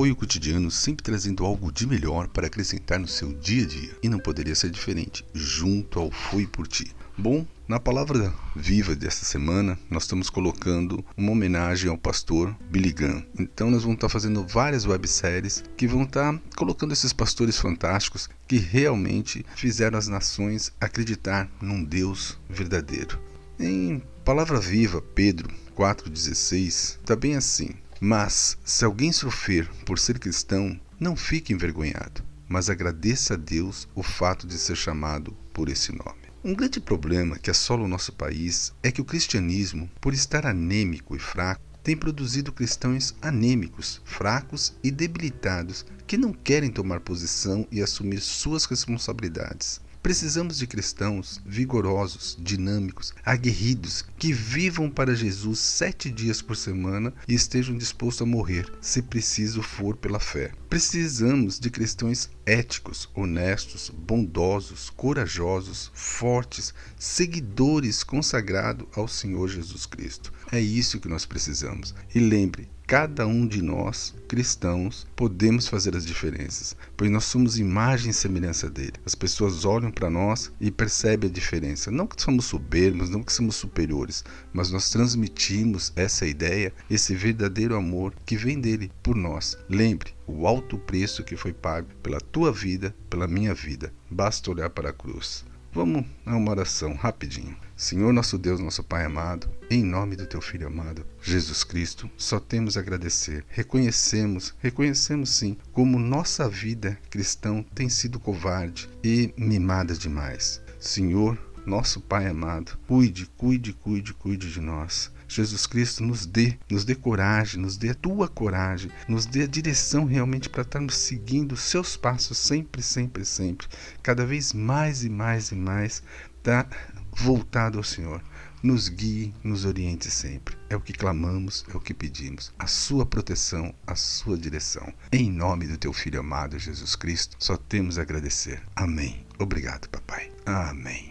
apoio cotidiano sempre trazendo algo de melhor para acrescentar no seu dia a dia. E não poderia ser diferente, junto ao Fui por Ti. Bom, na palavra viva desta semana, nós estamos colocando uma homenagem ao pastor Billy Graham. Então, nós vamos estar fazendo várias webséries que vão estar colocando esses pastores fantásticos que realmente fizeram as nações acreditar num Deus verdadeiro. Em Palavra Viva, Pedro 4,16, está bem assim. Mas, se alguém sofrer por ser cristão, não fique envergonhado, mas agradeça a Deus o fato de ser chamado por esse nome. Um grande problema que assola o nosso país é que o cristianismo, por estar anêmico e fraco, tem produzido cristãos anêmicos, fracos e debilitados que não querem tomar posição e assumir suas responsabilidades. Precisamos de cristãos vigorosos, dinâmicos, aguerridos, que vivam para Jesus sete dias por semana e estejam dispostos a morrer, se preciso for pela fé. Precisamos de cristãos éticos, honestos, bondosos, corajosos, fortes, seguidores consagrados ao Senhor Jesus Cristo. É isso que nós precisamos. E lembre, cada um de nós, cristãos, podemos fazer as diferenças, pois nós somos imagem e semelhança dele. As pessoas olham para nós e percebem a diferença. Não que somos soberbos, não que somos superiores, mas nós transmitimos essa ideia, esse verdadeiro amor que vem dele por nós. Lembre, o alto preço que foi pago pela tua vida, pela minha vida. Basta olhar para a cruz. Vamos a uma oração rapidinho. Senhor nosso Deus, nosso Pai amado, em nome do teu filho amado, Jesus Cristo, só temos a agradecer. Reconhecemos, reconhecemos sim, como nossa vida cristã tem sido covarde e mimada demais. Senhor, nosso Pai amado, cuide, cuide, cuide, cuide de nós. Jesus Cristo nos dê, nos dê coragem, nos dê a tua coragem, nos dê a direção realmente para estarmos seguindo os seus passos sempre, sempre, sempre, cada vez mais e mais e mais, tá voltado ao Senhor. Nos guie, nos oriente sempre. É o que clamamos, é o que pedimos. A sua proteção, a sua direção. Em nome do teu filho amado Jesus Cristo, só temos a agradecer. Amém. Obrigado, papai. Amém.